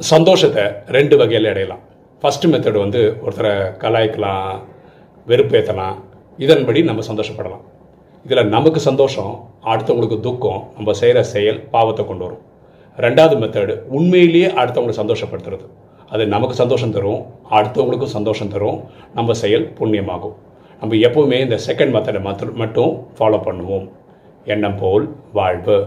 சந்தோஷத்தை ரெண்டு வகையில் அடையலாம் ஃபஸ்ட்டு மெத்தடு வந்து ஒருத்தரை கலாய்க்கலாம் வெறுப்பேற்றலாம் இதன்படி நம்ம சந்தோஷப்படலாம். இதில் நமக்கு சந்தோஷம் அடுத்தவங்களுக்கு துக்கம் நம்ம செய்கிற செயல் பாவத்தை கொண்டு வரும். ரெண்டாவது மெத்தடு உண்மையிலேயே அடுத்தவங்களுக்கு சந்தோஷப்படுத்துறது. அது நமக்கு சந்தோஷம் தரும் அடுத்தவங்களுக்கும் சந்தோஷம் தரும் நம்ம செயல் புண்ணியமாகும். நம்ம எப்போவுமே இந்த செகண்ட் மெத்தடை மட்டும் ஃபாலோ பண்ணுவோம். எண்ணம் போல் வாழ்வு.